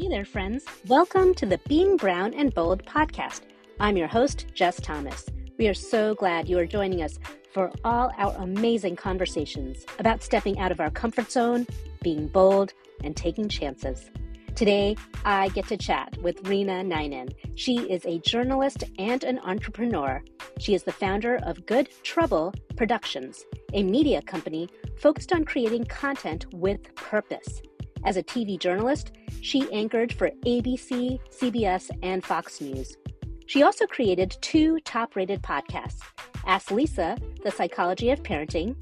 Hey there, friends. Welcome to the Being Brown and Bold podcast. I'm your host, Jes Thomas. We are so glad you are joining us for all our amazing conversations about stepping out of our comfort zone, being bold, and taking chances. Today, I get to chat with Reena Ninan. She is a journalist and an entrepreneur. She is the founder of Good Trouble Productions, a media company focused on creating content with purpose. As a TV journalist, she anchored for ABC, CBS, and Fox News. She also created two top rated podcasts Ask Lisa, The Psychology of Parenting,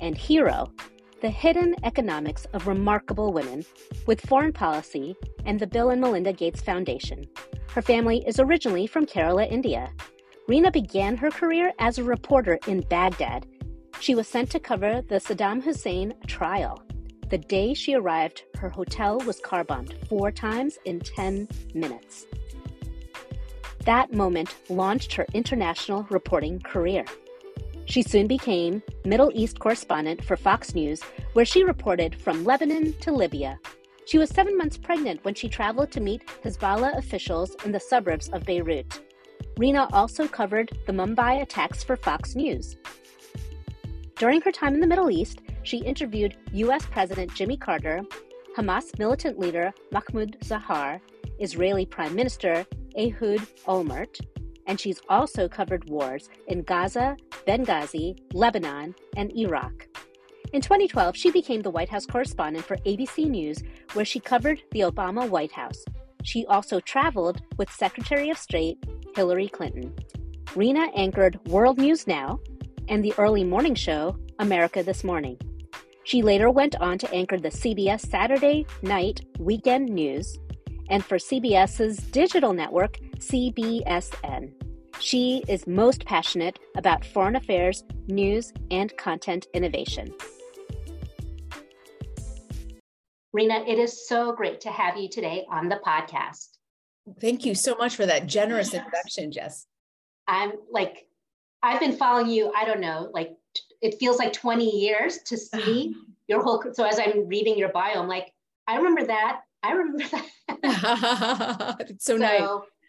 and Hero, The Hidden Economics of Remarkable Women, with Foreign Policy and the Bill and Melinda Gates Foundation. Her family is originally from Kerala, India. Reena began her career as a reporter in Baghdad. She was sent to cover the Saddam Hussein trial. The day she arrived, her hotel was car bombed four times in 10 minutes. That moment launched her international reporting career. She soon became Middle East correspondent for Fox News, where she reported from Lebanon to Libya. She was seven months pregnant when she traveled to meet Hezbollah officials in the suburbs of Beirut. Reena also covered the Mumbai attacks for Fox News. During her time in the Middle East, she interviewed U.S. President Jimmy Carter, Hamas militant leader Mahmoud Zahar, Israeli Prime Minister Ehud Olmert, and she's also covered wars in Gaza, Benghazi, Lebanon, and Iraq. In 2012, she became the White House correspondent for ABC News, where she covered the Obama White House. She also traveled with Secretary of State Hillary Clinton. Reena anchored World News Now and the early morning show America This Morning. She later went on to anchor the CBS Saturday Night Weekend News and for CBS's digital network, CBSN. She is most passionate about foreign affairs, news, and content innovation. Reena, it is so great to have you today on the podcast. Thank you so much for that generous introduction, Jes. I'm like, I've been following you, I don't know, like it feels like 20 years to see your whole so as i'm reading your bio i'm like i remember that i remember that. It's so, so, nice.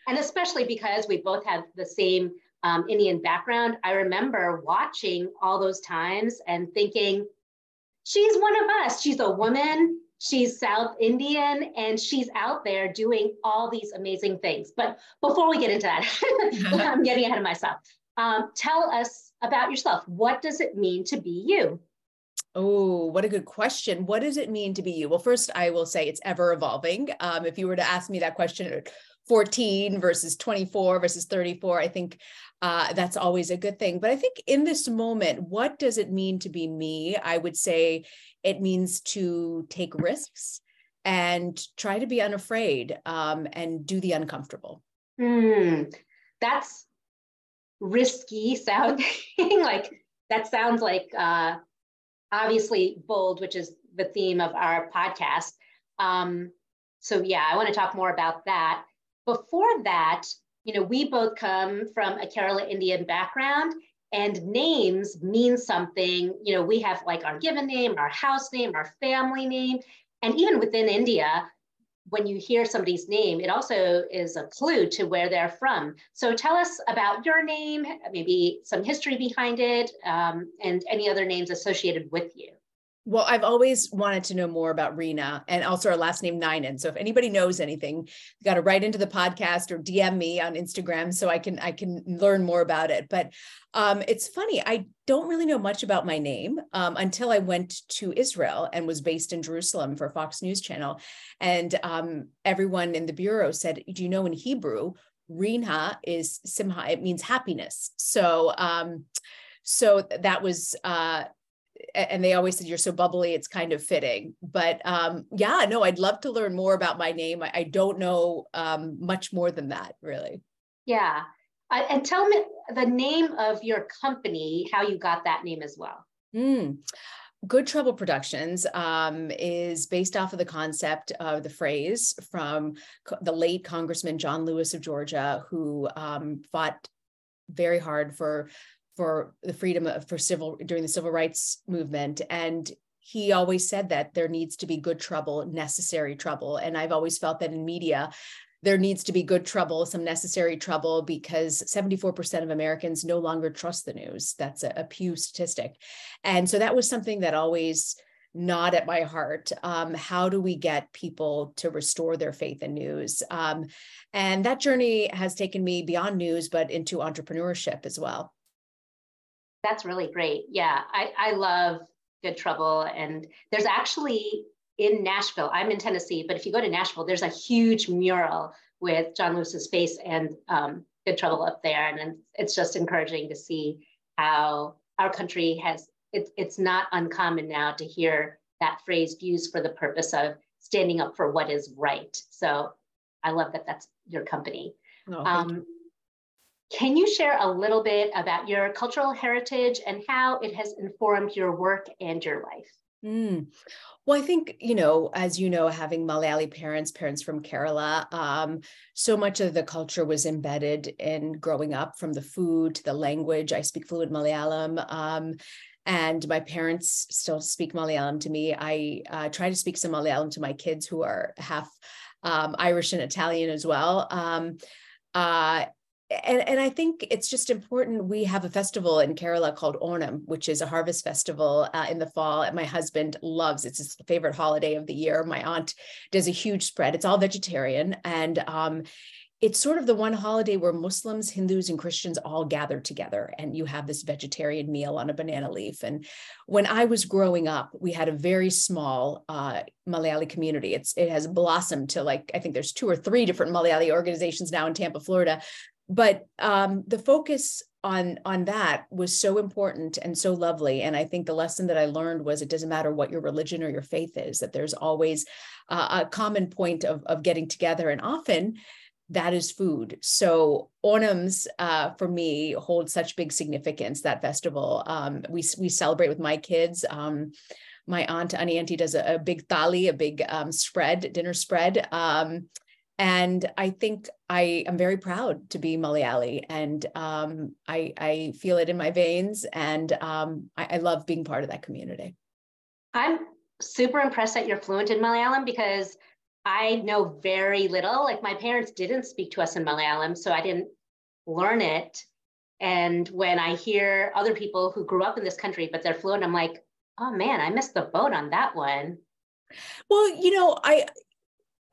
and especially because we both have the same um, indian background i remember watching all those times and thinking she's one of us. She's a woman she's south indian and she's out there doing all these amazing things. But before we get into that i'm getting ahead of myself um, tell us about yourself. What does it mean to be you? Oh, what a good question. What does it mean to be you? Well, first, I will say it's ever evolving. Um, if you were to ask me that question at 14 versus 24 versus 34, I think uh, that's always a good thing. But I think in this moment, what does it mean to be me? I would say it means to take risks and try to be unafraid um, and do the uncomfortable. Mm, that's risky sounding like that sounds like uh, obviously bold which is the theme of our podcast. Um, so yeah i want to talk more about that. Before that you know we both come from a kerala indian background and names mean something. You know we have like our given name our house name our family name and even within india when you hear somebody's name, it also is a clue to where they're from. So tell us about your name, maybe some history behind it, um, and any other names associated with you. Well, I've always wanted to know more about Reena and also our last name Ninan. So if anybody knows anything, you got to write into the podcast or DM me on Instagram so I can I can learn more about it. But um, it's funny, I don't really know much about my name um, until I went to Israel and was based in Jerusalem for Fox News Channel, and um, everyone in the bureau said, "Do you know in Hebrew, Reena is Simcha? It means happiness." So. Um, so that was uh, and they always said you're so bubbly it's kind of fitting. But um yeah no i'd love to learn more about my name. I, I don't know um much more than that really. Yeah. Uh, and tell me the name of your company how you got that name as well. Mm. Good Trouble Productions um, is based off of the concept of the phrase from co- the late Congressman John Lewis of Georgia, who um, fought very hard for for the freedom of, for civil during the civil rights movement and he always said that there needs to be good trouble, necessary trouble. And I've always felt that in media, there needs to be good trouble, some necessary trouble, because 74% of Americans no longer trust the news. That's a, a Pew statistic. And so that was something that always gnawed at my heart. Um, how do we get people to restore their faith in news? Um, and that journey has taken me beyond news, but into entrepreneurship as well. That's really great. Yeah, I, I love Good Trouble. And there's actually in Nashville, I'm in Tennessee, but if you go to Nashville, there's a huge mural with John Lewis's face and um, Good Trouble up there. And it's just encouraging to see how our country has, it, it's not uncommon now to hear that phrase used for the purpose of standing up for what is right. So I love that that's your company. Um, can you share a little bit about your cultural heritage and how it has informed your work and your life? Mm. Well, I think, you know, as you know, having Malayali parents, parents from Kerala, um, so much of the culture was embedded in growing up from the food to the language. I speak fluent Malayalam. Um, and my parents still speak Malayalam to me. I uh, try to speak some Malayalam to my kids who are half um, Irish and Italian as well. Um, uh, and, and I think it's just important. We have a festival in Kerala called Onam, which is a harvest festival uh, in the fall. And my husband loves it's his favorite holiday of the year. My aunt does a huge spread. It's all vegetarian, and um, it's sort of the one holiday where Muslims, Hindus, and Christians all gather together, and you have this vegetarian meal on a banana leaf. And when I was growing up, we had a very small uh, Malayali community. It's it has blossomed to like I think there's two or three different Malayali organizations now in Tampa, Florida but um, the focus on on that was so important and so lovely. And i think the lesson that i learned was it doesn't matter what your religion or your faith is that there's always uh, a common point of, of getting together. And often that is food. So onams uh, for me hold such big significance that festival. Um, we, we celebrate with my kids. Um, my aunt Annie Auntie does a, a, big thali, a big um, spread, dinner spread. And I think I am very proud to be Malayali, and um, I, I feel it in my veins, and um, I, I, love being part of that community. I'm super impressed that you're fluent in Malayalam because I know very little. Like my parents didn't speak to us in Malayalam, so I didn't learn it. And when I hear other people who grew up in this country but they're fluent, I'm like, oh man, I missed the boat on that one. Well, you know, I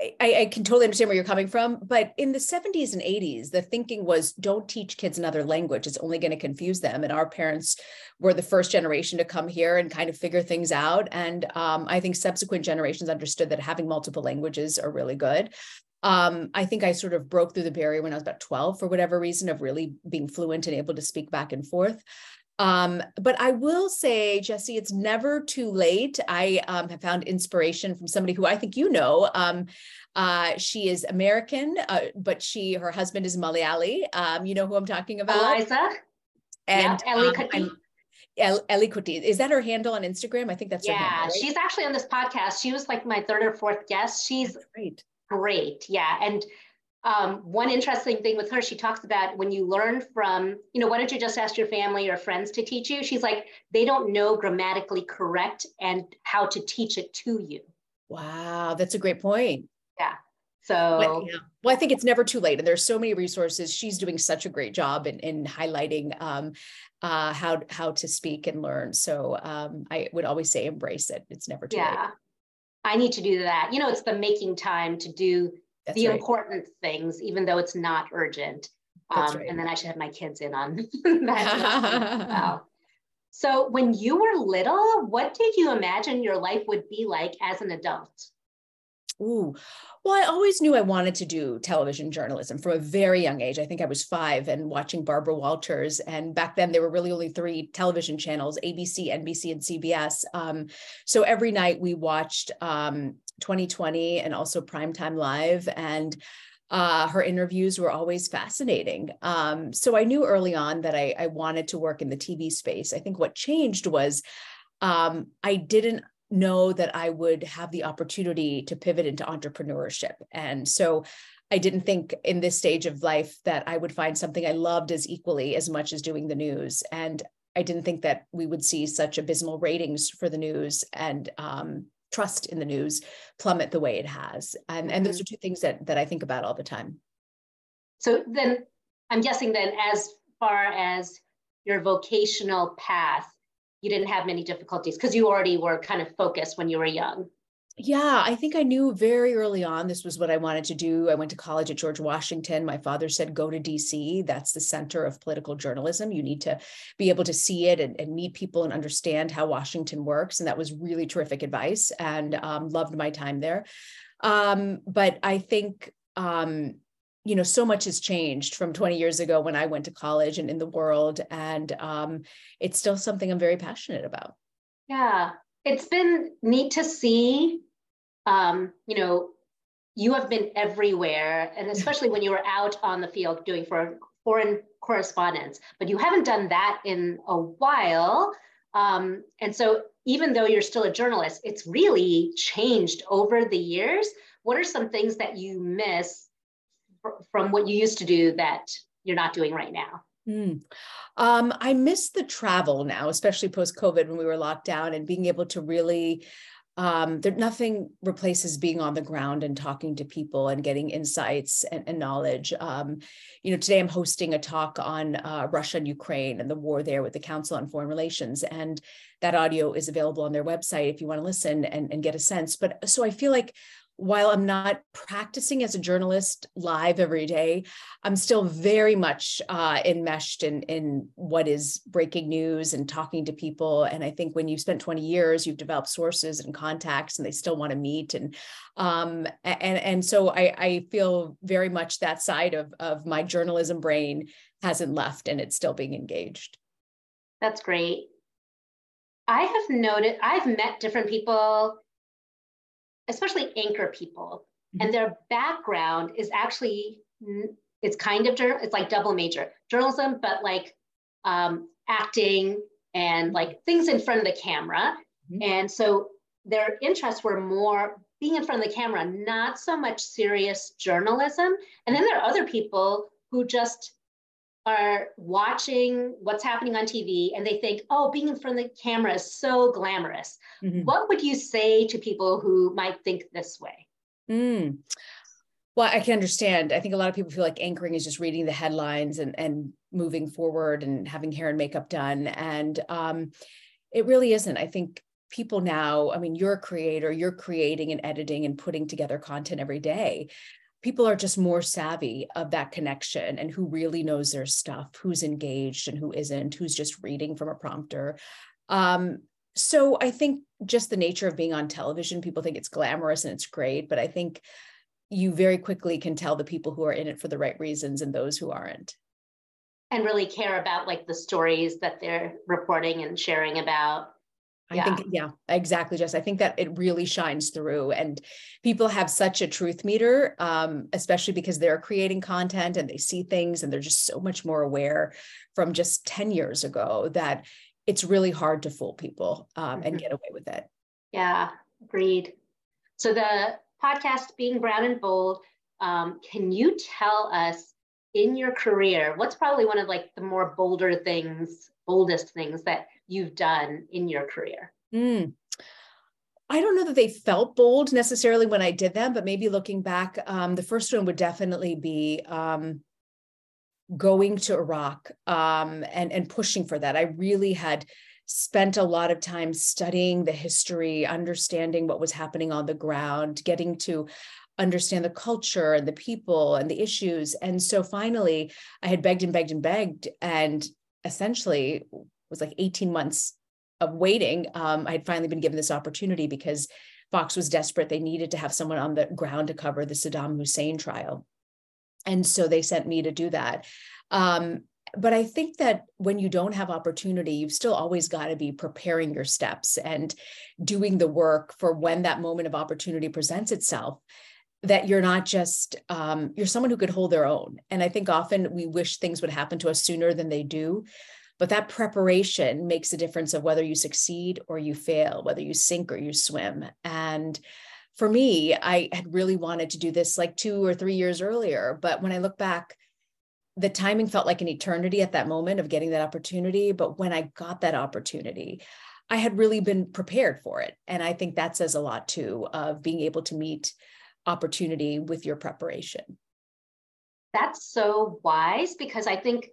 I, I, can totally understand where you're coming from, but in the 70s and 80s, the thinking was don't teach kids another language. It's only going to confuse them. And our parents were the first generation to come here and kind of figure things out. And um, I think subsequent generations understood that having multiple languages are really good. Um, I think I sort of broke through the barrier when I was about 12 for whatever reason of really being fluent and able to speak back and forth. Um, but I will say, Jesse, it's never too late. I um, have found inspiration from somebody who I think you know. Um, uh, she is American, uh, but she her husband is Malayali. Um, you know who I'm talking about? Eliza. And yeah, Ellie um, El- Ellie Kuti. Is that her handle on Instagram? I think that's yeah. Handle, right? She's actually on this podcast. She was like my third or fourth guest. She's great. Great. Yeah. And um, one interesting thing with her, she talks about when you learn from, you know, why don't you just ask your family or friends to teach you? She's like, they don't know grammatically correct and how to teach it to you. Wow, that's a great point. Yeah. So, well, I think it's never too late. And there's so many resources. She's doing such a great job in, in highlighting um, uh, how, how to speak and learn. So um, I would always say embrace it. It's never too late. yeah. late. I need to do that. You know, it's the making time to do that's the right. important things, even though it's not urgent. Um, right. And then I should have my kids in on that. well. So, when you were little, what did you imagine your life would be like as an adult? Ooh, well, I always knew I wanted to do television journalism from a very young age. I think I was five and watching Barbara Walters. And back then, there were really only three television channels ABC, NBC, and CBS. Um, so every night we watched um, 20/20 and also Primetime Live. And uh, her interviews were always fascinating. Um, so I knew early on that I, I, wanted to work in the TV space. I think what changed was um, I didn't know that I would have the opportunity to pivot into entrepreneurship. And so I didn't think in this stage of life that I would find something I loved as equally as much as doing the news. And I didn't think that we would see such abysmal ratings for the news and um, trust in the news plummet the way it has. And, and those mm-hmm. are two things that, that I think about all the time. So then I'm guessing then as far as your vocational path, you didn't have many difficulties because you already were kind of focused when you were young. Yeah, I think I knew very early on this was what I wanted to do. I went to college at George Washington. My father said, go to DC. That's the center of political journalism. You need to be able to see it and, and meet people and understand how Washington works. And that was really terrific advice and um, loved my time there. Um, but I think, um, you know, so much has changed from 20 years ago when I went to college and in the world. And um, it's still something I'm very passionate about. Yeah, it's been neat to see um, you know you have been everywhere and especially when you were out on the field doing for foreign correspondence but you haven't done that in a while. Um, and so even though you're still a journalist it's really changed over the years. What are some things that you miss fr- from what you used to do that you're not doing right now? Mm. Um, I miss the travel now, especially post COVID when we were locked down and being able to really um, there nothing replaces being on the ground and talking to people and getting insights and, and knowledge. Um, you know, today I'm hosting a talk on uh, Russia and Ukraine and the war there with the Council on Foreign Relations, and that audio is available on their website if you want to listen and, and get a sense. But so I feel like while I'm not practicing as a journalist live every day, I'm still very much uh, enmeshed in, in what is breaking news and talking to people. And I think when you've spent 20 years, you've developed sources and contacts, and they still want to meet. And um, and and so I, I feel very much that side of of my journalism brain hasn't left, and it's still being engaged. That's great. I have noted I've met different people especially anchor people, mm-hmm. and their background is actually it's kind of it's like double major journalism, but like um, acting and like things in front of the camera. Mm-hmm. And so their interests were more being in front of the camera, not so much serious journalism. And then there are other people who just are watching what's happening on TV and they think, oh, being in front of the camera is so glamorous. Mm-hmm. What would you say to people who might think this way? Mm. Well, I can understand. I think a lot of people feel like anchoring is just reading the headlines and, and moving forward and having hair and makeup done. And um, it really isn't. I think people now, I mean, you're a creator, you're creating and editing and putting together content every day people are just more savvy of that connection and who really knows their stuff, who's engaged and who isn't, who's just reading from a prompter. Um, so I think just the nature of being on television, people think it's glamorous and it's great, but I think you very quickly can tell the people who are in it for the right reasons and those who aren't. And really care about like the stories that they're reporting and sharing about. I yeah. think, yeah, exactly, Jes. I think that it really shines through, and people have such a truth meter, um, especially because they're creating content and they see things and they're just so much more aware from just 10 years ago that it's really hard to fool people um, mm-hmm. and get away with it. Yeah, agreed. So, the podcast, Being Brown and Bold, um, can you tell us in your career, what's probably one of like the more bolder things, boldest things that you've done in your career? Mm. I don't know that they felt bold necessarily when I did them, but maybe looking back, um, the first one would definitely be um, going to Iraq um, and and pushing for that. I really had spent a lot of time studying the history, understanding what was happening on the ground, getting to understand the culture and the people and the issues. And so finally, I had begged and begged and begged, and essentially was like 18 months of waiting. Um, I had finally been given this opportunity because Fox was desperate. They needed to have someone on the ground to cover the Saddam Hussein trial. And so they sent me to do that. Um, but I think that when you don't have opportunity, you've still always got to be preparing your steps and doing the work for when that moment of opportunity presents itself that you're not just um, you're someone who could hold their own and i think often we wish things would happen to us sooner than they do but that preparation makes a difference of whether you succeed or you fail whether you sink or you swim and for me i had really wanted to do this like two or three years earlier but when i look back the timing felt like an eternity at that moment of getting that opportunity. But when I got that opportunity, I had really been prepared for it. And I think that says a lot too of being able to meet opportunity with your preparation. That's so wise because I think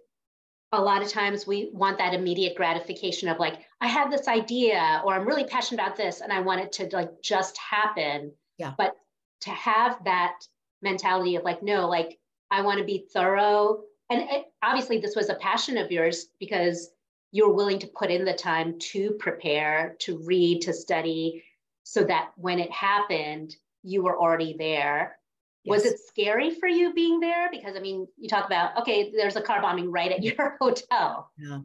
a lot of times we want that immediate gratification of like, I have this idea or I'm really passionate about this and I want it to like just happen. Yeah. But to have that mentality of like, no, like I want to be thorough. And it, obviously this was a passion of yours because you were willing to put in the time to prepare, to read, to study, so that when it happened, you were already there. Yes. Was it scary for you being there? Because I mean, you talk about, okay, there's a car bombing right at your hotel. Yeah,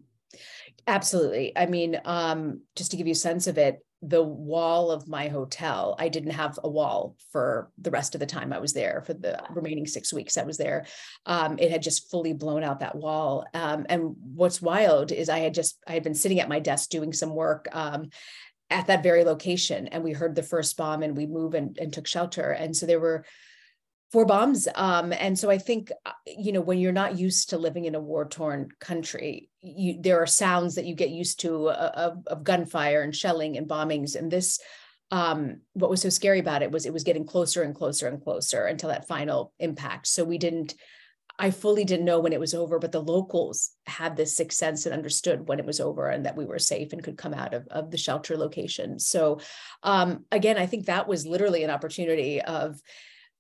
absolutely. I mean, um, just to give you a sense of it, the wall of my hotel, I didn't have a wall for the rest of the time I was there, for the remaining six weeks I was there. Um, it had just fully blown out that wall. Um, and what's wild is I had just, I had been sitting at my desk doing some work um, at that very location and we heard the first bomb and we moved and, and took shelter. And so there were four bombs. Um, and so I think, uh, you know, when you're not used to living in a war torn country, you, there are sounds that you get used to uh, of, of gunfire and shelling and bombings. And this, um, what was so scary about it was it was getting closer and closer and closer until that final impact. So we didn't, I fully didn't know when it was over, but the locals had this sixth sense and understood when it was over and that we were safe and could come out of, of the shelter location. So um, again, I think that was literally an opportunity of,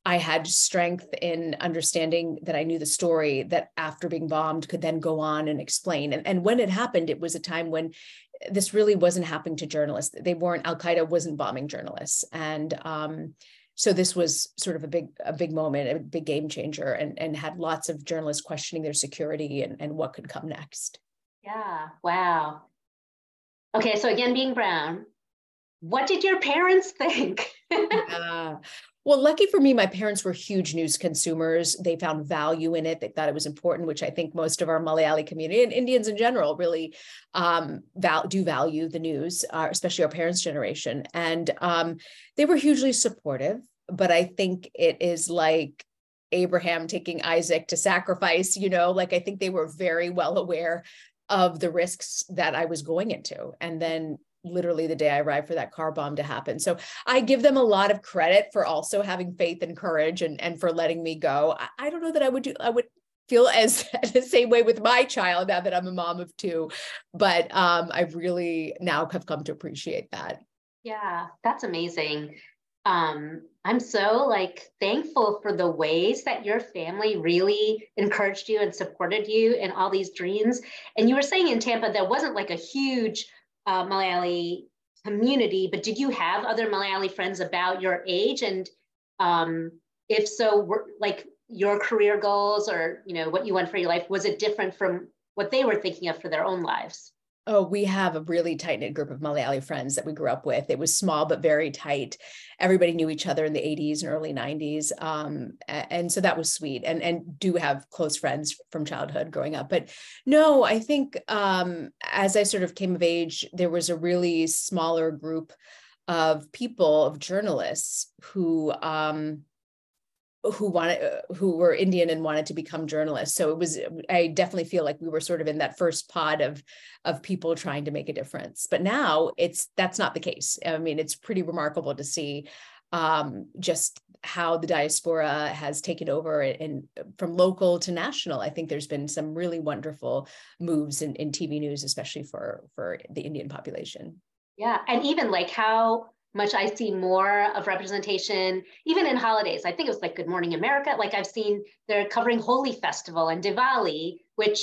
I had strength in understanding that I knew the story that after being bombed could then go on and explain. And, and when it happened, it was a time when this really wasn't happening to journalists. They weren't, Al Qaeda wasn't bombing journalists. And um, so this was sort of a big, a big moment, a big game changer, and, and had lots of journalists questioning their security and, and what could come next. Yeah. Wow. Okay. So again, being brown, what did your parents think? well, lucky for me, my parents were huge news consumers. They found value in it. They thought it was important, which I think most of our Malayali community and Indians in general really um, val- do value the news, uh, especially our parents' generation. And um, they were hugely supportive. But I think it is like Abraham taking Isaac to sacrifice, you know, like I think they were very well aware of the risks that I was going into. And then literally the day I arrived for that car bomb to happen. So I give them a lot of credit for also having faith and courage and, and for letting me go. I, I don't know that I would do, I would feel as the same way with my child now that I'm a mom of two, but um, I really now have come to appreciate that. Yeah, that's amazing. Um, I'm so like thankful for the ways that your family really encouraged you and supported you in all these dreams. And you were saying in Tampa, there wasn't like a huge uh, Malayali community, but did you have other Malayali friends about your age? And um, if so, were, like your career goals or you know what you want for your life, was it different from what they were thinking of for their own lives? Oh, we have a really tight knit group of Malayali friends that we grew up with. It was small but very tight. Everybody knew each other in the 80s and early 90s, um, and so that was sweet. And and do have close friends from childhood growing up. But no, I think um, as I sort of came of age, there was a really smaller group of people of journalists who um, who wanted uh, who were Indian and wanted to become journalists. So it was I definitely feel like we were sort of in that first pod of of people trying to make a difference. But now it's that's not the case. I mean, it's pretty remarkable to see um, just how the diaspora has taken over and from local to national. I think there's been some really wonderful moves in, in TV news, especially for for the Indian population. Yeah, and even like how much I see more of representation, even in holidays. I think it was like Good Morning America. Like I've seen they're covering Holi Festival and Diwali, which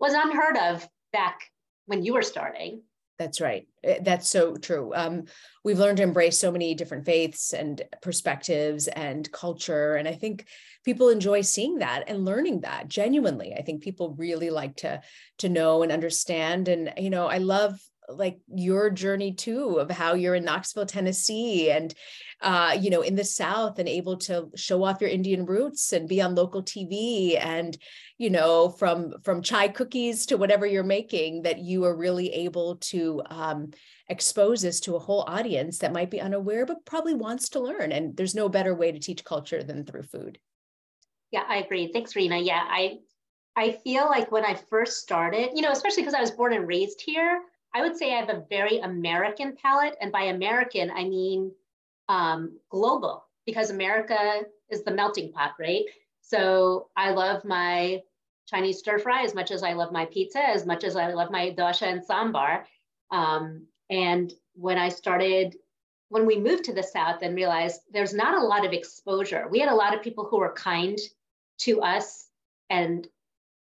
was unheard of back when you were starting. That's right. Eh, that's so true. Um, we've learned to embrace so many different faiths and perspectives and culture. And I think people enjoy seeing that and learning that genuinely. I think people really like to, to know and understand. And, you know, I love like your journey too of how you're in Knoxville, Tennessee, and uh, you know in the South, and able to show off your Indian roots and be on local TV, and you know from from chai cookies to whatever you're making, that you are really able to um, expose this to a whole audience that might be unaware but probably wants to learn. And there's no better way to teach culture than through food. Yeah, I agree. Thanks, Reena. Yeah, I I feel like when I first started, you know, especially because I was born and raised here, I would say I have a very American palate. And by American, I mean um, global, because America is the melting pot, right? So I love my Chinese stir fry as much as I love my pizza, as much as I love my dosha and sambar. Um, and when I started, when we moved to the South and realized there's not a lot of exposure, we had a lot of people who were kind to us and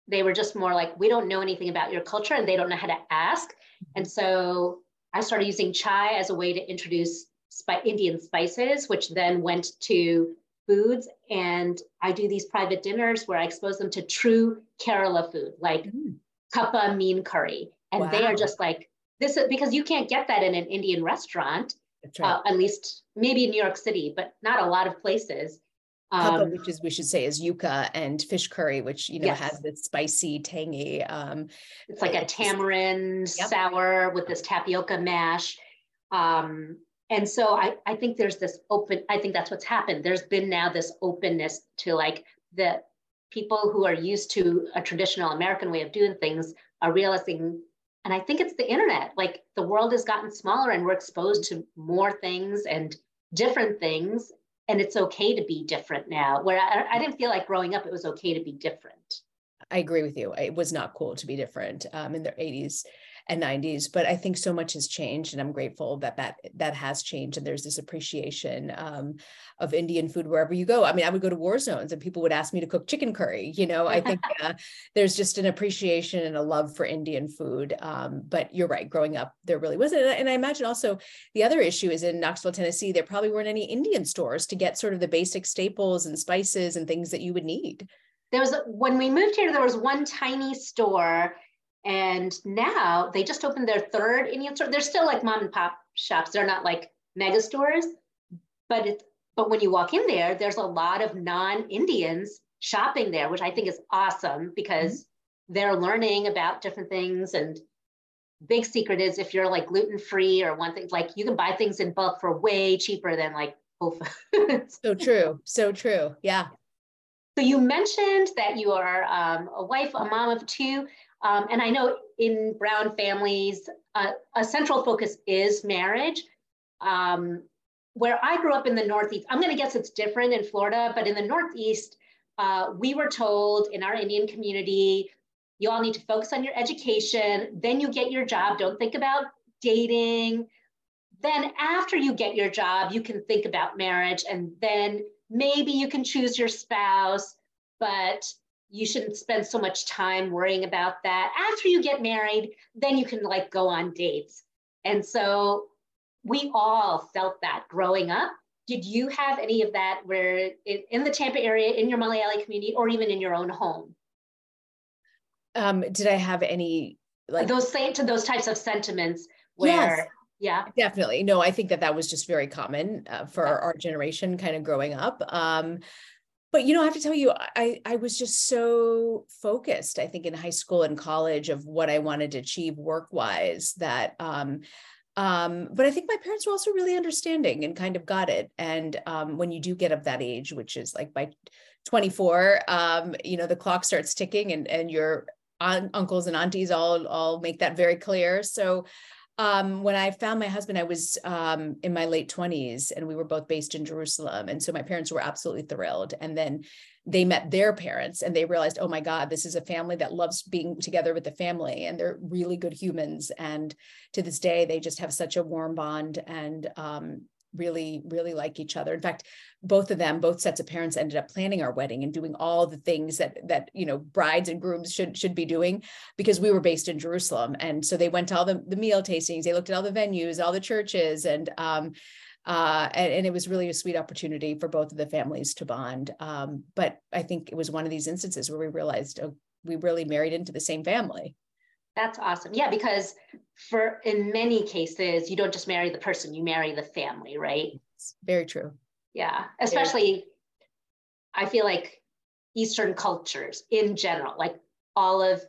they were just more like, we don't know anything about your culture and they don't know how to ask. And so I started using chai as a way to introduce spi- Indian spices, which then went to foods. And I do these private dinners where I expose them to true Kerala food, like mm. kappa meen curry. And wow. they are just like, this is because you can't get that in an Indian restaurant, right. uh, at least maybe in New York City, but not a lot of places. Um, which is we should say is yuca and fish curry, which you know yes. has this spicy, tangy. Um, it's like a tamarind yep. sour with this tapioca mash. Um, and so I, I think there's this open, I think that's what's happened. There's been now this openness to like the people who are used to a traditional American way of doing things are realizing, and I think it's the internet, like the world has gotten smaller and we're exposed to more things and different things and it's okay to be different now. Where I, I, didn't feel like growing up it was okay to be different. I agree with you. It was not cool to be different um, in the 80s and 90s but i think so much has changed and i'm grateful that that that has changed and there's this appreciation um, of indian food wherever you go. I mean i would go to war zones and people would ask me to cook chicken curry you know? I think uh, there's just an appreciation and a love for indian food um, but you're right growing up there really wasn't and i imagine also the other issue is in knoxville tennessee there probably weren't any indian stores to get sort of the basic staples and spices and things that you would need. There was when we moved here there was one tiny store and now they just opened their third Indian store. They're still like mom and pop shops. They're not like mega stores, but it, but when you walk in there, there's a lot of non-Indians shopping there, which I think is awesome because mm-hmm. they're learning about different things. And big secret is if you're like gluten free or one thing, like you can buy things in bulk for way cheaper than like Whole Foods. so true. So true. Yeah. So you mentioned that you are um, a wife, a mom of two. Um, and I know in Brown families, uh, a central focus is marriage. Um, where I grew up in the Northeast, I'm going to guess it's different in Florida, but in the Northeast, uh, we were told in our Indian community, you all need to focus on your education, then you get your job. Don't think about dating. Then, after you get your job, you can think about marriage, and then maybe you can choose your spouse. But you shouldn't spend so much time worrying about that. After you get married, then you can like go on dates. And so we all felt that growing up. Did you have any of that where in, in the Tampa area, in your Malayali community, or even in your own home? Um, did I have any like those say to those types of sentiments where yes. Yeah, definitely. No, I think that that was just very common uh, for yeah. our generation kind of growing up. Um, but you know, I have to tell you, I I was just so focused. I think in high school and college of what I wanted to achieve work wise that. Um, um, but I think my parents were also really understanding and kind of got it. And um, when you do get up that age, which is like by 24, um, you know, the clock starts ticking, and and your uncles and aunties all all make that very clear. So um, when I found my husband, I was um, in my late 20s and we were both based in Jerusalem. And so my parents were absolutely thrilled. And then they met their parents and they realized, oh my God, this is a family that loves being together with the family and they're really good humans. And to this day, they just have such a warm bond. And um, really really like each other in fact both of them both sets of parents ended up planning our wedding and doing all the things that that you know brides and grooms should should be doing because we were based in jerusalem and so they went to all the, the meal tastings they looked at all the venues all the churches and um uh, and, and, it was really a sweet opportunity for both of the families to bond. Um, but I think it was one of these instances where we realized oh, we really married into the same family. That's awesome. Yeah, because for in many cases, you don't just marry the person, you marry the family, right? It's very true. Yeah, especially I feel like Eastern cultures in general, like all of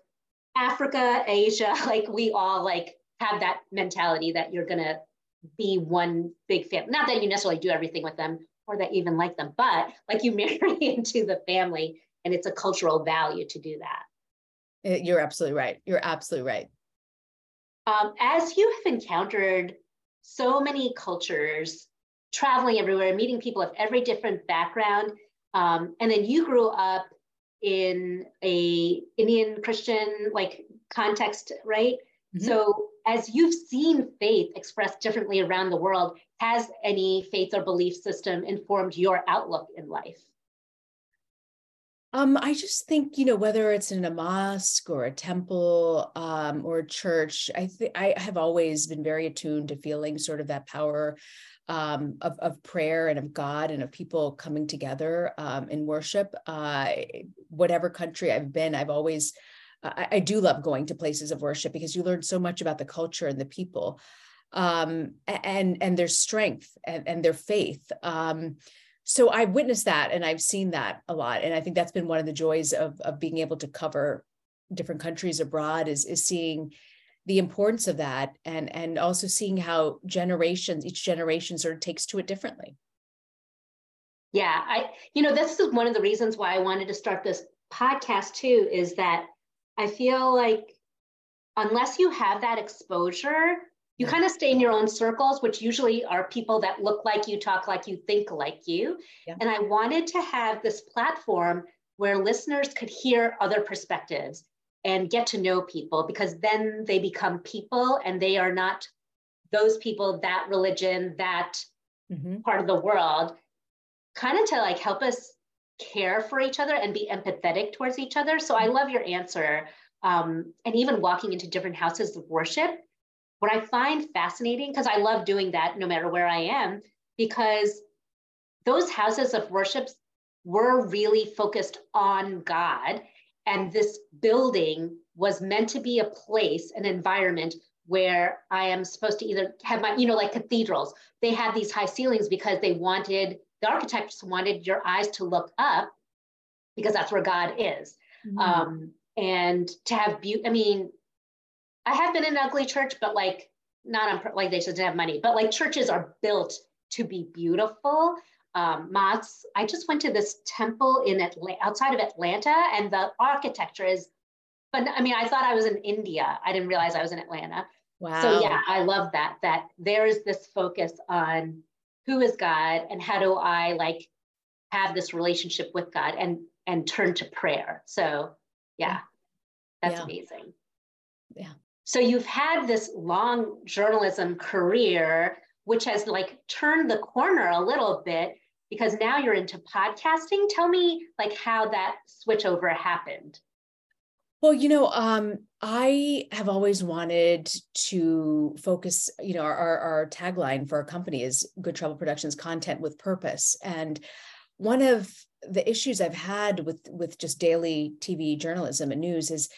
Africa, Asia, like we all like have that mentality that you're gonna be one big family. Not that you necessarily do everything with them or that you even like them, but like you marry into the family and it's a cultural value to do that. Eh, you're absolutely right. You're absolutely right. Um, as you have encountered so many cultures, traveling everywhere, meeting people of every different background, um, and then you grew up in a Indian Christian like context, right? Mm-hmm. So as you've seen faith expressed differently around the world, has any faith or belief system informed your outlook in life? Um, I just think, you know, whether it's in a mosque or a temple um, or a church, I think I have always been very attuned to feeling sort of that power um, of, of prayer and of God and of people coming together um, in worship. Uh, whatever country I've been, I've always, I, I, do love going to places of worship because you learn so much about the culture and the people um, and, and their strength and, and their faith. So I've witnessed that and I've seen that a lot. And I think that's been one of the joys of, of being able to cover different countries abroad is, is seeing the importance of that and, and also seeing how generations, each generation sort of takes to it differently. Yeah, I, you know, this is one of the reasons why I wanted to start this podcast too, is that I feel like unless you have that exposure, you kind of stay in your own circles, which usually are people that look like you, talk like you, think like you. Yeah. And I wanted to have this platform where listeners could hear other perspectives and get to know people because then they become people and they are not those people, that religion, that mm-hmm. part of the world, kind of to like help us care for each other and be empathetic towards each other. So I mm-hmm. love your answer. Um, and even walking into different houses of worship what I find fascinating, because I love doing that no matter where I am, because those houses of worship were really focused on God. And this building was meant to be a place, an environment where I am supposed to either have my, you know, like cathedrals, they had these high ceilings because they wanted, the architects wanted your eyes to look up because that's where God is. Mm-hmm. Um, and to have beauty, I mean, I have been in an ugly church, but like not on like they just didn't have money, but like churches are built to be beautiful. Um, mosques. I just went to this temple in Atlanta, outside of Atlanta, and the architecture is. But I mean, I thought I was in India. I didn't realize I was in Atlanta. Wow. So yeah, I love that. That there is this focus on who is God and how do I like have this relationship with God and and turn to prayer. So yeah, that's yeah. amazing. Yeah. So you've had this long journalism career, which has like turned the corner a little bit because now you're into podcasting. Tell me like how that switchover happened. Well, you know, um, I have always wanted to focus, you know, our, our, our tagline for our company is Good Trouble Productions content with purpose. And one of the issues I've had with with just daily TV journalism and news is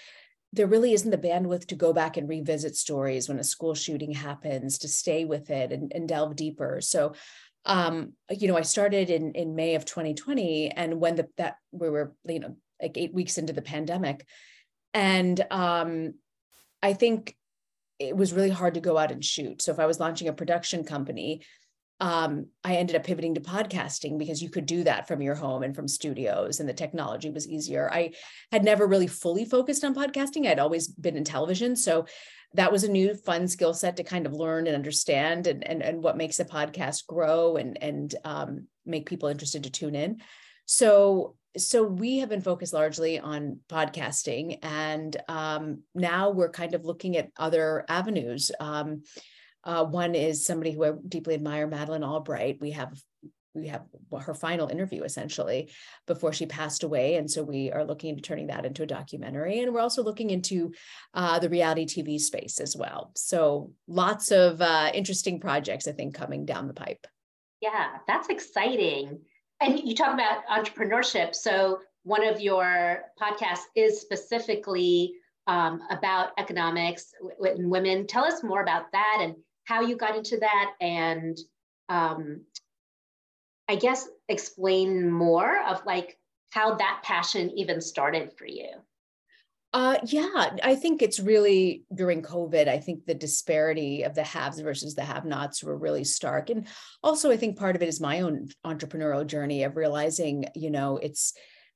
there really isn't the bandwidth to go back and revisit stories when a school shooting happens to stay with it and, and delve deeper. So um, you know i started in in may of 2020 and when the that we were you know like eight weeks into the pandemic and um, i think it was really hard to go out and shoot. So if i was launching a production company um, I ended up pivoting to podcasting because you could do that from your home and from studios, and the technology was easier. I had never really fully focused on podcasting. I'd always been in television. So that was a new fun skill set to kind of learn and understand and, and, and what makes a podcast grow and, and um, make people interested to tune in. So so we have been focused largely on podcasting and um, now we're kind of looking at other avenues um, uh, one is somebody who I deeply admire, Madeleine Albright. We have we have her final interview essentially before she passed away. And so we are looking into turning that into a documentary. And we're also looking into uh, the reality tv space as well. So lots of uh, interesting projects i think coming down the pipe. Yeah that's exciting. And you talk about entrepreneurship. So one of your podcasts is specifically um, about economics and women. Tell us more about that and how you got into that and um, I guess explain more of like how that passion even started for you. Uh, yeah, I think it's really during COVID. I think the disparity of the haves versus the have nots were really stark. And also, I think part of it is my own entrepreneurial journey of realizing, you know, it's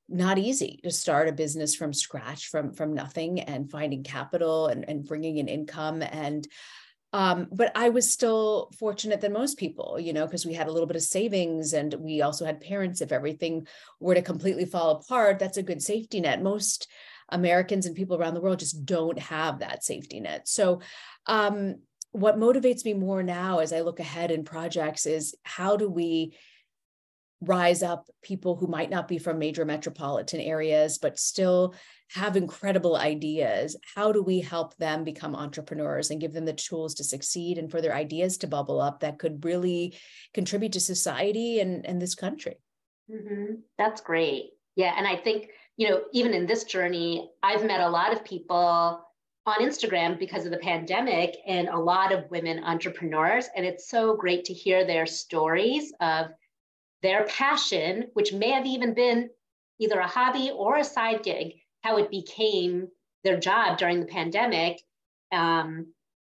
not easy to start a business from scratch from from nothing and finding capital and, and bringing in income and um, but I was still fortunate than most people, you know, because we had a little bit of savings and we also had parents. If everything were to completely fall apart, that's a good safety net. Most Americans and people around the world just don't have that safety net. So, um, what motivates me more now as I look ahead in projects is how do we rise up people who might not be from major metropolitan areas, but still have incredible ideas. How do we help them become entrepreneurs and give them the tools to succeed and for their ideas to bubble up that could really contribute to society and, and this country? Mm-hmm. That's great. Yeah. And I think, you know, even in this journey, I've met a lot of people on Instagram because of the pandemic and a lot of women entrepreneurs. And it's so great to hear their stories of their passion, which may have even been either a hobby or a side gig, how it became their job during the pandemic. Um,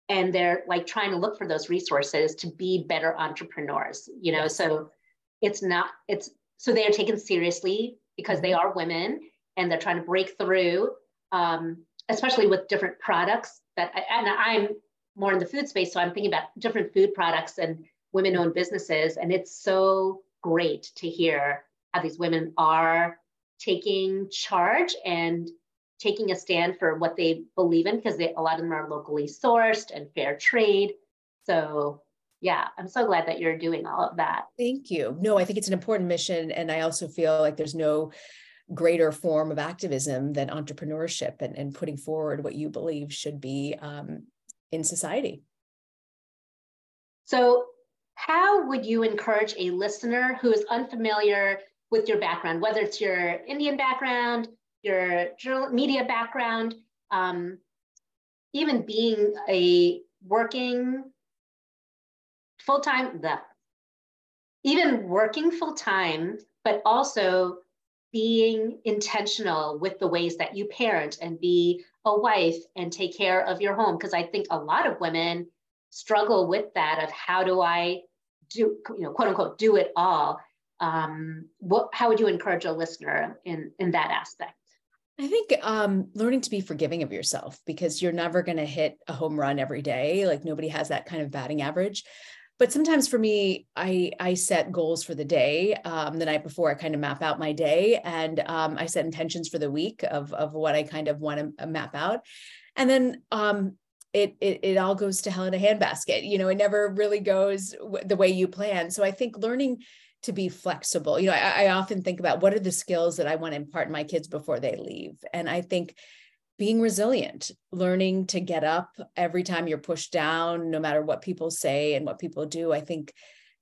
and they're like trying to look for those resources to be better entrepreneurs, you know. So it's not, it's so they are taken seriously because they are women and they're trying to break through, um, especially with different products that, and I'm more in the food space. So I'm thinking about different food products and women owned businesses. And it's so great to hear how these women are taking charge and taking a stand for what they believe in because a lot of them are locally sourced and fair trade. So yeah, I'm so glad that you're doing all of that. Thank you. No, I think it's an important mission. And I also feel like there's no greater form of activism than entrepreneurship and, and putting forward what you believe should be um, in society. So how would you encourage a listener who is unfamiliar with your background, whether it's your Indian background, your media background, um, even being a working full-time, the even working full-time, but also being intentional with the ways that you parent and be a wife and take care of your home. Because I think a lot of women struggle with that of how do I do, you know, quote unquote, do it all. Um, what, how would you encourage a listener in, in that aspect? I think um, learning to be forgiving of yourself because you're never going to hit a home run every day. Like nobody has that kind of batting average. But sometimes for me, I I set goals for the day. Um, the night before, I kind of map out my day, and um, I set intentions for the week of of what I kind of want to uh, map out. And then um, it, it it all goes to hell in a handbasket you know it never really goes the way you plan so i think learning to be flexible you know I, I often think about what are the skills that i want to impart in my kids before they leave and i think being resilient learning to get up every time you're pushed down no matter what people say and what people do i think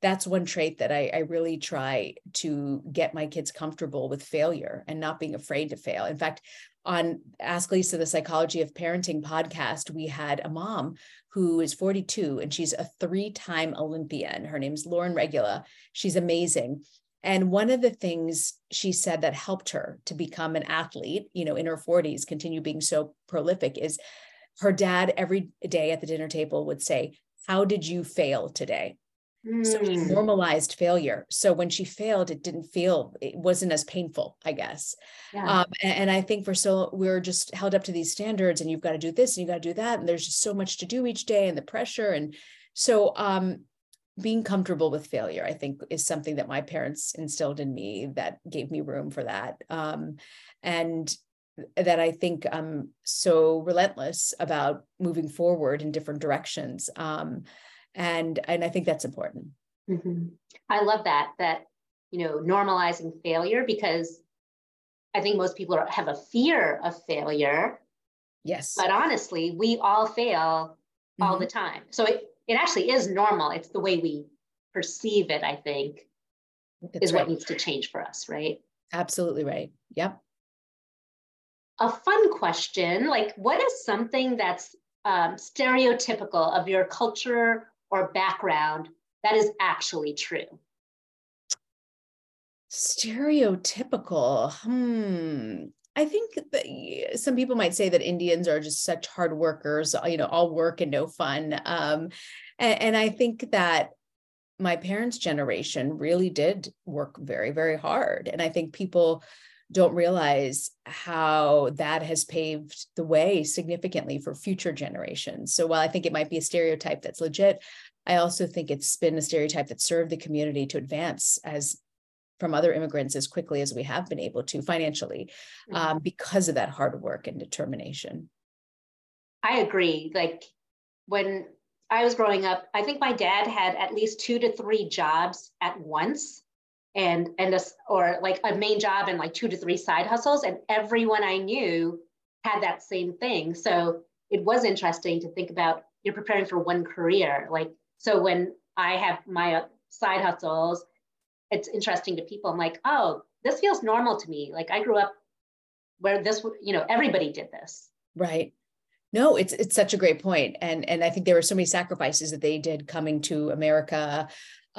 that's one trait that I, I, really try to get my kids comfortable with failure and not being afraid to fail. In fact, on Ask Lisa, the Psychology of Parenting podcast, we had a mom who is 42 and she's a three time Olympian. Her name's Lauren Regula. She's amazing. And one of the things she said that helped her to become an athlete, you know, in her 40s, continue being so prolific is her dad every day at the dinner table would say, How did you fail today? Mm. So she hmm. normalized failure. So when she failed, it didn't feel, it wasn't as painful, I guess. Yeah. Um, and, and, I think for so we're just held up to these standards and you've got to do this and you got to do that. And there's just so much to do each day and the pressure. And so um, being comfortable with failure, I think is something that my parents instilled in me that gave me room for that. Um, and that I think I'm so relentless about moving forward in different directions. Um, and and i think that's important. Mm-hmm. i love that that you know normalizing failure because i think most people are, have a fear of failure. Yes. But honestly we all fail mm-hmm. all the time. So it, it actually is normal. It's the way we perceive it i think that's is right. what needs to change for us right? Absolutely right. Yep. A fun question like what is something that's um, stereotypical of your culture or background that is actually true? Stereotypical. Hmm. I think that some people might say that Indians are just such hard workers, you know, all work and no fun. Um, and, and I think that my parents' generation really did work very, very hard. And I think people don't realize how that has paved the way significantly for future generations. So while I think it might be a stereotype that's legit, I also think it's been a stereotype that served the community to advance as from other immigrants as quickly as we have been able to financially mm-hmm. um, because of that hard work and determination. I agree. Like when I was growing up, I think my dad had at least two to three jobs at once and and a, or like a main job and like two to three side hustles and everyone I knew had that same thing. So it was interesting to think about you're preparing for one career. Like so when I have my uh, side hustles, it's interesting to people. I'm like, "Oh, this feels normal to me. Like I grew up where this, you know, everybody did this." Right. No, it's it's such a great point, and and I think there were so many sacrifices that they did coming to America,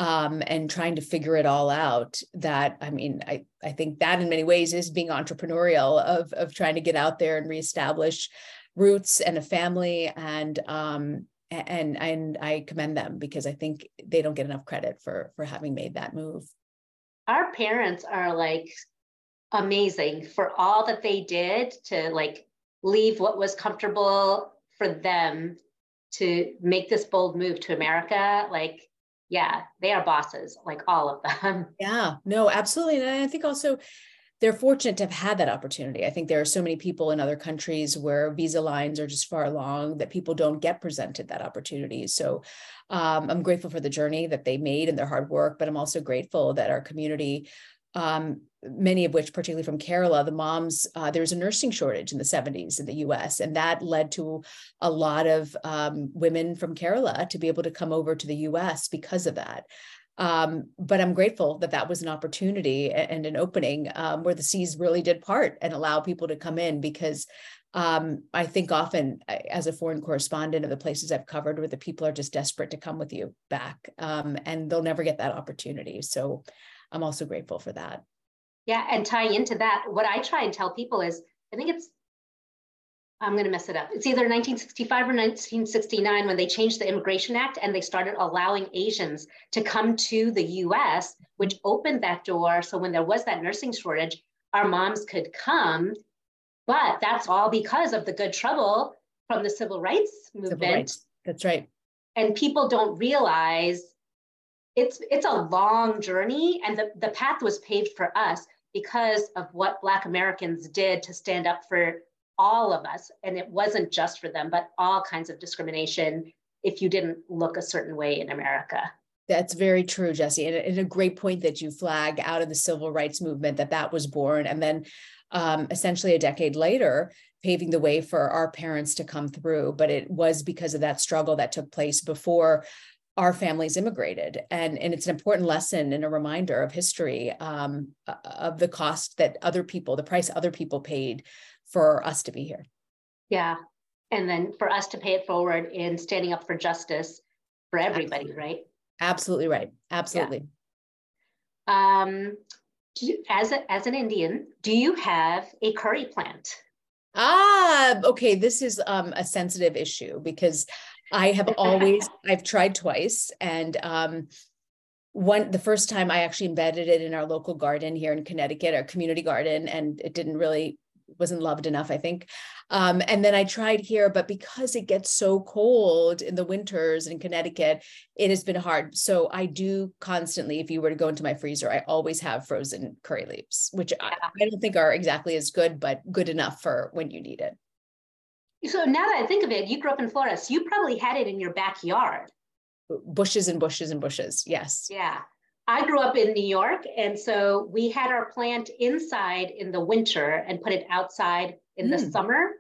um, and trying to figure it all out. That I mean, I I think that in many ways is being entrepreneurial of of trying to get out there and reestablish roots and a family, and um, and and I commend them because I think they don't get enough credit for for having made that move. Our parents are like amazing for all that they did to like leave what was comfortable for them to make this bold move to America, like, yeah, they are bosses, like all of them. Yeah, no, absolutely. And I think also they're fortunate to have had that opportunity. I think there are so many people in other countries where visa lines are just far along that people don't get presented that opportunity. So um, I'm grateful for the journey that they made and their hard work, but I'm also grateful that our community um, many of which, particularly from Kerala, the moms, uh, there was a nursing shortage in the 70s in the US, and that led to a lot of um, women from Kerala to be able to come over to the US because of that. Um, but I'm grateful that that was an opportunity and an opening um, where the seas really did part and allow people to come in because um, I think often as a foreign correspondent of the places I've covered where the people are just desperate to come with you back um, and they'll never get that opportunity. So I'm also grateful for that. Yeah, and tying into that, what I try and tell people is, I think it's, I'm going to mess it up. It's either 1965 or 1969 when they changed the Immigration Act and they started allowing Asians to come to the US, which opened that door. So when there was that nursing shortage, our moms could come. But that's all because of the good trouble from the civil rights movement. Civil rights. That's right. And people don't realize it's it's a long journey and the, the path was paved for us because of what black americans did to stand up for all of us. And it wasn't just for them but all kinds of discrimination if you didn't look a certain way in america. That's very true jesse. And, and a great point that you flag out of the civil rights movement that that was born and then um, essentially a decade later paving the way for our parents to come through. But it was because of that struggle that took place before our families immigrated and and it's an important lesson and a reminder of history um, of the cost that other people the price other people paid for us to be here. Yeah and then for us to pay it forward in standing up for justice for everybody absolutely. right? Absolutely right. Absolutely. Yeah. um you, as a, as an indian do you have a curry plant? Ah okay this is um, a sensitive issue because I have always, I've tried twice. And um, one, the first time I actually embedded it in our local garden here in Connecticut, our community garden, and it didn't really, wasn't loved enough, I think. Um, and then I tried here, but because it gets so cold in the winters in Connecticut, it has been hard. So I do constantly, if you were to go into my freezer, I always have frozen curry leaves, which I, I don't think are exactly as good, but good enough for when you need it. So now that I think of it, you grew up in Florida, so you probably had it in your backyard. Bushes and bushes and bushes. Yes. Yeah. I grew up in New York. And so we had our plant inside in the winter and put it outside in mm. the hmm. summer.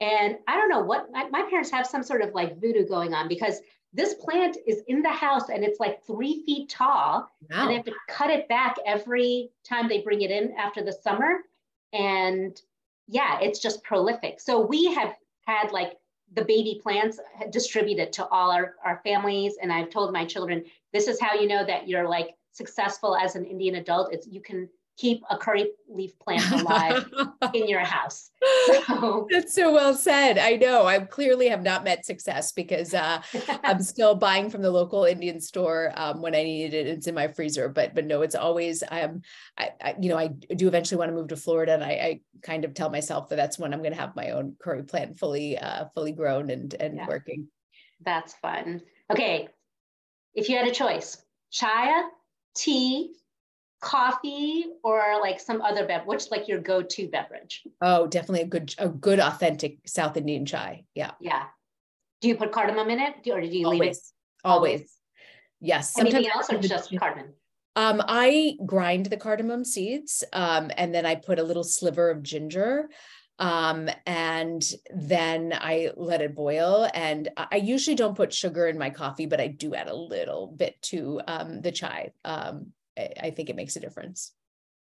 And I don't know what my, my parents have some sort of like voodoo going on because this plant is in the house and it's like three feet tall. Wow. And they have to cut it back every time they bring it in after the summer. And yeah, it's just prolific. So we have had like the baby plants distributed to all our, our families. And I've told my children, this is how you know that you're like successful as an Indian adult. It's you can keep a curry leaf plant alive in your house. So. That's so well said. I know I clearly have not met success because uh, I'm still buying from the local Indian store um, when I need it. It's in my freezer, but but no, it's always um, I, I you know I do eventually want to move to Florida, and I, I kind of tell myself that that's when I'm going to have my own curry plant fully uh, fully grown and and yeah. working. That's fun. Okay, if you had a choice, chaya, tea, coffee or like some other beverage? What's like your go-to beverage? Oh, definitely a good, a good authentic South Indian chai. Yeah. Yeah. Do you put cardamom in it, or do you always, leave it? Always. always. Yes. Anything else, or just cardamom? Um, I grind the cardamom seeds, um, and then I put a little sliver of ginger um, and then I let it boil. And I usually don't put sugar in my coffee, but I do add a little bit to um, the chai. Um, I think it makes a difference.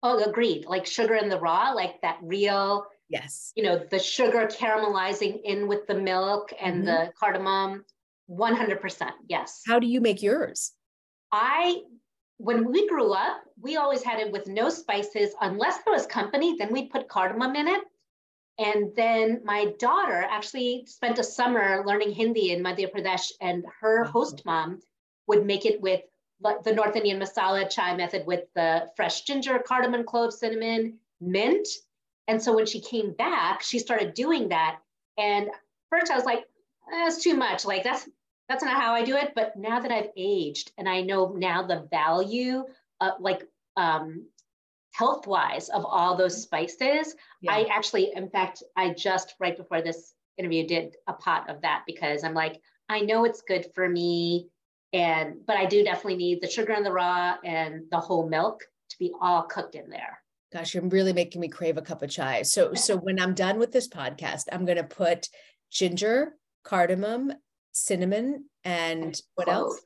Oh, agreed. Like sugar in the raw, like that real. Yes. You know, the sugar caramelizing in with the milk and mm-hmm. the cardamom. 100%. Yes. How do you make yours? I, when we grew up, we always had it with no spices unless there was company, then we'd put cardamom in it. And then my daughter actually spent a summer learning Hindi in Madhya Pradesh, and her host mom would make it with the North Indian masala chai method with the fresh ginger, cardamom, clove, cinnamon, mint. And so when she came back, she started doing that. And first I was like, that's too much. Like that's that's not how I do it. But now that I've aged and I know now the value of like um, health wise of all those spices, yeah. I actually, in fact, I just right before this interview did a pot of that because I'm like, I know it's good for me and, but I do definitely need the sugar and the raw and the whole milk to be all cooked in there. Gosh, you're really making me crave a cup of chai. So, so when I'm done with this podcast, I'm going to put ginger, cardamom, cinnamon, and what clove. else?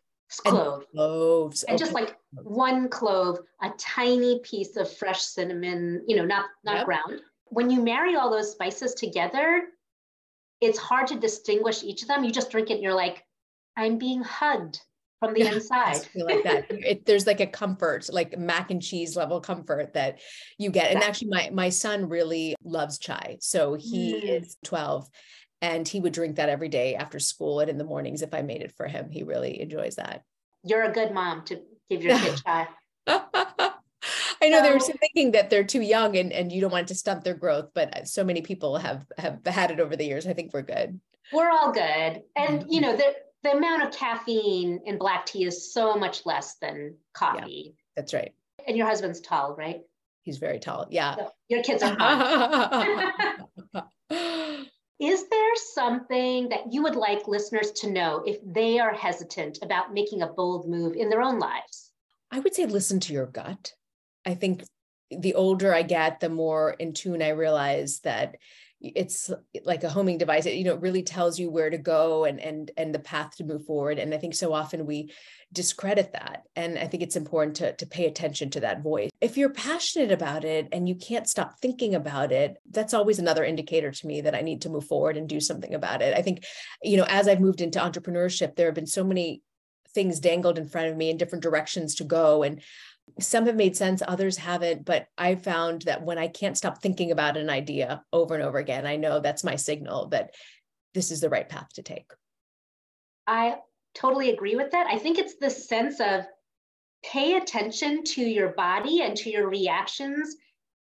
Clove. And cloves. And okay. just like one clove, a tiny piece of fresh cinnamon, you know, not not yep. ground. When you marry all those spices together, it's hard to distinguish each of them. You just drink it and you're like, I'm being hugged from the inside. feel like that. It, there's like a comfort, like mac and cheese level comfort that you get. And actually, my my son really loves chai, so he mm. is 12, and he would drink that every day after school and in the mornings if I made it for him. He really enjoys that. You're a good mom to give your kid chai. I know so, they were thinking that they're too young and, and you don't want to stunt their growth, but so many people have have had it over the years. I think we're good. We're all good. And you know, there the amount of caffeine in black tea is so much less than coffee. Yeah, that's right. And your husband's tall, right? He's very tall. Yeah. So your kids are Is there something that you would like listeners to know if they are hesitant about making a bold move in their own lives? I would say listen to your gut. I think the older I get, the more in tune I realize that it's uh, like a homing device it you know it really tells you where to go and and and the path to move forward and i think so often we discredit that and i think it's important to to pay attention to that voice. If you're passionate about it and you can't stop thinking about it that's always another indicator to me that i need to move forward and do something about it. I think you know as i've moved into entrepreneurship there have been so many things dangled in front of me in different directions to go and some have made sense others haven't but i found that when i can't stop thinking about an idea over and over again i know that's my signal that this is the right path to take. I totally agree with that. I think it's the sense of pay attention to your body and to your reactions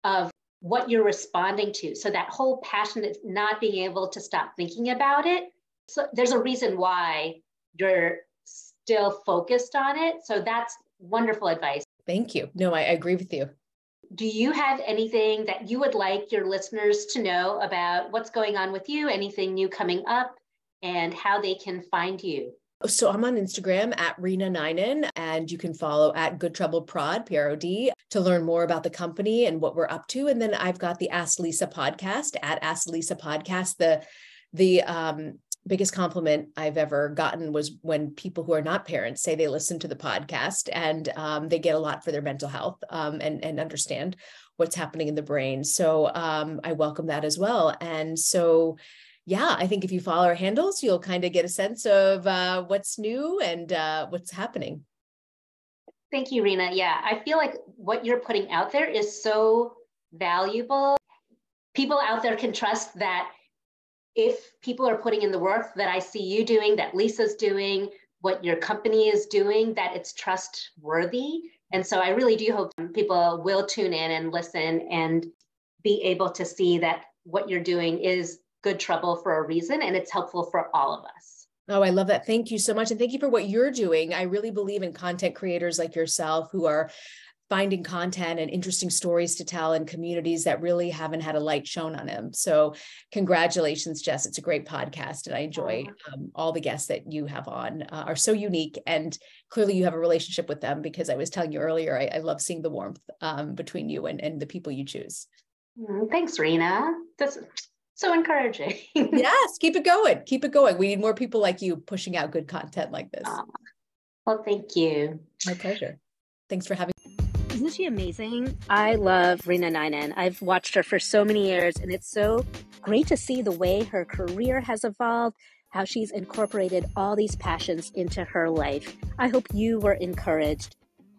of what you're responding to. So that whole passion is not being able to stop thinking about it. So there's a reason why you're still focused on it. So that's wonderful advice Thank you. No, I, I agree with you. Do you have anything that you would like your listeners to know about what's going on with you, anything new coming up, and how they can find you? So I'm on Instagram at Reena Ninan, and you can follow at Good Trouble Prod, P-R-O-D, to learn more about the company and what we're up to. And then I've got the Ask Lisa podcast at Ask Lisa podcast. The the um, biggest compliment I've ever gotten was when people who are not parents say they listen to the podcast and um, they get a lot for their mental health um, and and understand what's happening in the brain. So um, I welcome that as well. And so, yeah, I think if you follow our handles, you'll kind of get a sense of uh, what's new and uh, what's happening. Thank you, Reena. Yeah, I feel like what you're putting out there is so valuable. People out there can trust that if people are putting in the work that I see you doing, that Lisa's doing, what your company is doing, that it's trustworthy. And so I really do hope people will tune in and listen and be able to see that what you're doing is good trouble for a reason and it's helpful for all of us. Oh, I love that. Thank you so much. And thank you for what you're doing. I really believe in content creators like yourself who are finding content and interesting stories to tell in communities that really haven't had a light shown on them. So, congratulations, Jes. It's a great podcast, and I enjoy um, all the guests that you have on uh, are so unique. And clearly, you have a relationship with them because I was telling you earlier, I, I love seeing the warmth um, between you and, and the people you choose. Mm, thanks, Reena. That's so encouraging. yes, keep it going. Keep it going. We need more people like you pushing out good content like this. Uh, well, thank you. My pleasure. Thanks for having Isn't she amazing? I love Reena Ninan. I've watched her for so many years, and it's so great to see the way her career has evolved, how she's incorporated all these passions into her life. I hope you were encouraged.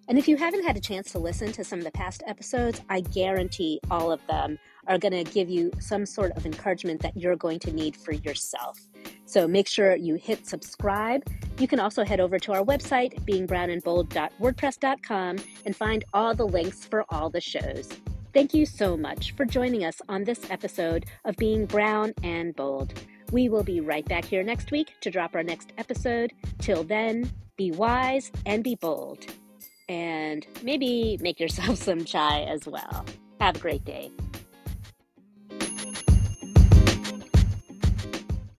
And if you haven't had a chance to listen to some of the past episodes, I guarantee all of them are going to give you some sort of encouragement that you're going to need for yourself. So make sure you hit subscribe. You can also head over to our website, beingbrownandbold.wordpress.com, and find all the links for all the shows. Thank you so much for joining us on this episode of Being Brown and Bold. We will be right back here next week to drop our next episode. Till then, be wise and be bold. And maybe make yourself some chai as well. Have a great day.